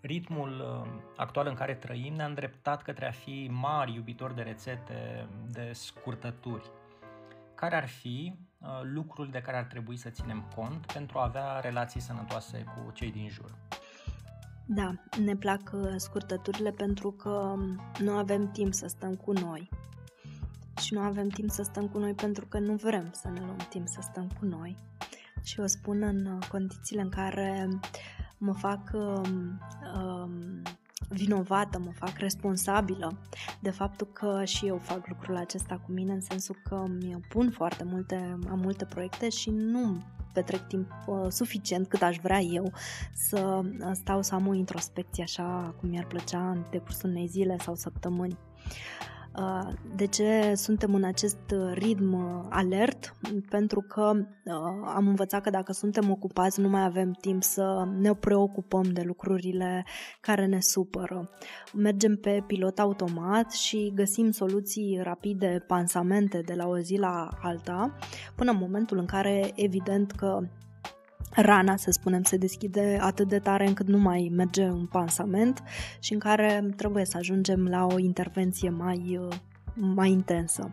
ritmul uh, actual în care trăim ne-a îndreptat către a fi mari iubitori de rețete, de scurtături. Care ar fi uh, lucrul de care ar trebui să ținem cont pentru a avea relații sănătoase cu cei din jur? Da, ne plac uh, scurtăturile pentru că um, nu avem timp să stăm cu noi. Și nu avem timp să stăm cu noi pentru că nu vrem să ne luăm timp să stăm cu noi. Și o spun în condițiile în care mă fac um, um, vinovată, mă fac responsabilă de faptul că și eu fac lucrul acesta cu mine, în sensul că mi pun foarte multe, am multe proiecte și nu petrec timp uh, suficient cât aș vrea eu să stau să am o introspecție așa cum mi-ar plăcea în decursul unei zile sau săptămâni. Uh, Uh, de ce suntem în acest ritm alert? Pentru că uh, am învățat că dacă suntem ocupați nu mai avem timp să ne preocupăm de lucrurile care ne supără. Mergem pe pilot automat și găsim soluții rapide, pansamente de la o zi la alta, până în momentul în care evident că rana, să spunem, se deschide atât de tare încât nu mai merge un pansament și în care trebuie să ajungem la o intervenție mai, mai intensă.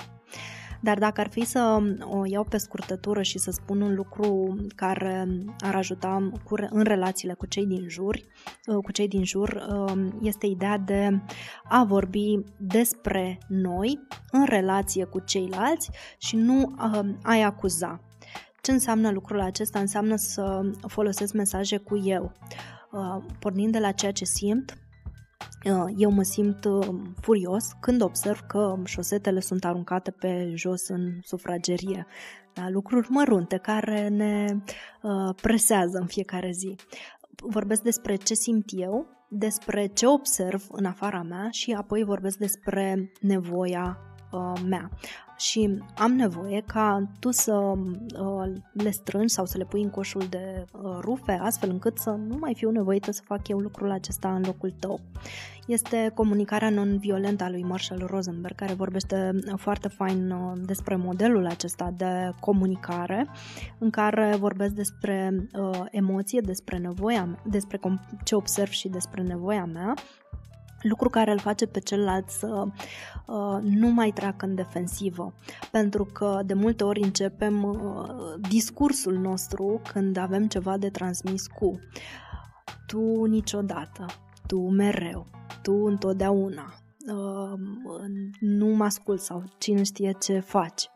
Dar dacă ar fi să o iau pe scurtătură și să spun un lucru care ar ajuta în relațiile cu cei din jur, cu cei din jur, este ideea de a vorbi despre noi în relație cu ceilalți și nu a-i acuza. Ce înseamnă lucrul acesta? Înseamnă să folosesc mesaje cu eu, uh, pornind de la ceea ce simt, uh, eu mă simt uh, furios când observ că șosetele sunt aruncate pe jos în sufragerie. Da, lucruri mărunte care ne presează în fiecare zi. Vorbesc despre ce simt eu, despre ce observ în afara mea și apoi vorbesc despre nevoia mea și am nevoie ca tu să uh, le strângi sau să le pui în coșul de uh, rufe, astfel încât să nu mai fiu nevoită să fac eu lucrul acesta în locul tău. Este comunicarea non-violentă a lui Marshall Rosenberg, care vorbește foarte fain uh, despre modelul acesta de comunicare, în care vorbesc despre uh, emoție, despre nevoia, despre ce observ și despre nevoia mea lucru care îl face pe celălalt să uh, nu mai treacă în defensivă. Pentru că de multe ori începem uh, discursul nostru când avem ceva de transmis cu tu niciodată, tu mereu, tu întotdeauna, uh, nu mă ascult sau cine știe ce faci.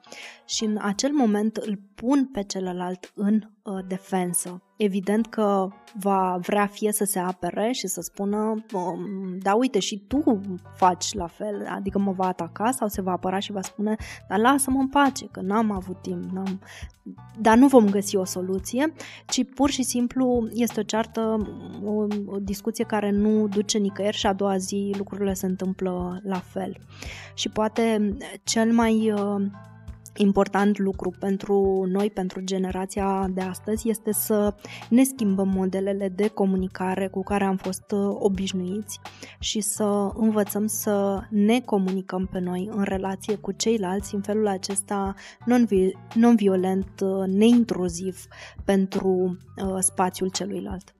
Și în acel moment îl pun pe celălalt în uh, defensă evident că va vrea fie să se apere și să spună da, uite, și tu faci la fel, adică mă va ataca sau se va apăra și va spune dar lasă-mă în pace, că n-am avut timp, n-am... dar nu vom găsi o soluție, ci pur și simplu este o ceartă, o, o discuție care nu duce nicăieri și a doua zi lucrurile se întâmplă la fel. Și poate cel mai uh, important lucru pentru noi, pentru generația de astăzi, este să ne schimbăm modelele de comunicare cu care am fost uh, obișnuiți și să învățăm să ne comunicăm pe noi în relație cu ceilalți în felul acesta non-violent, uh, neintruziv pentru uh, spațiul celuilalt.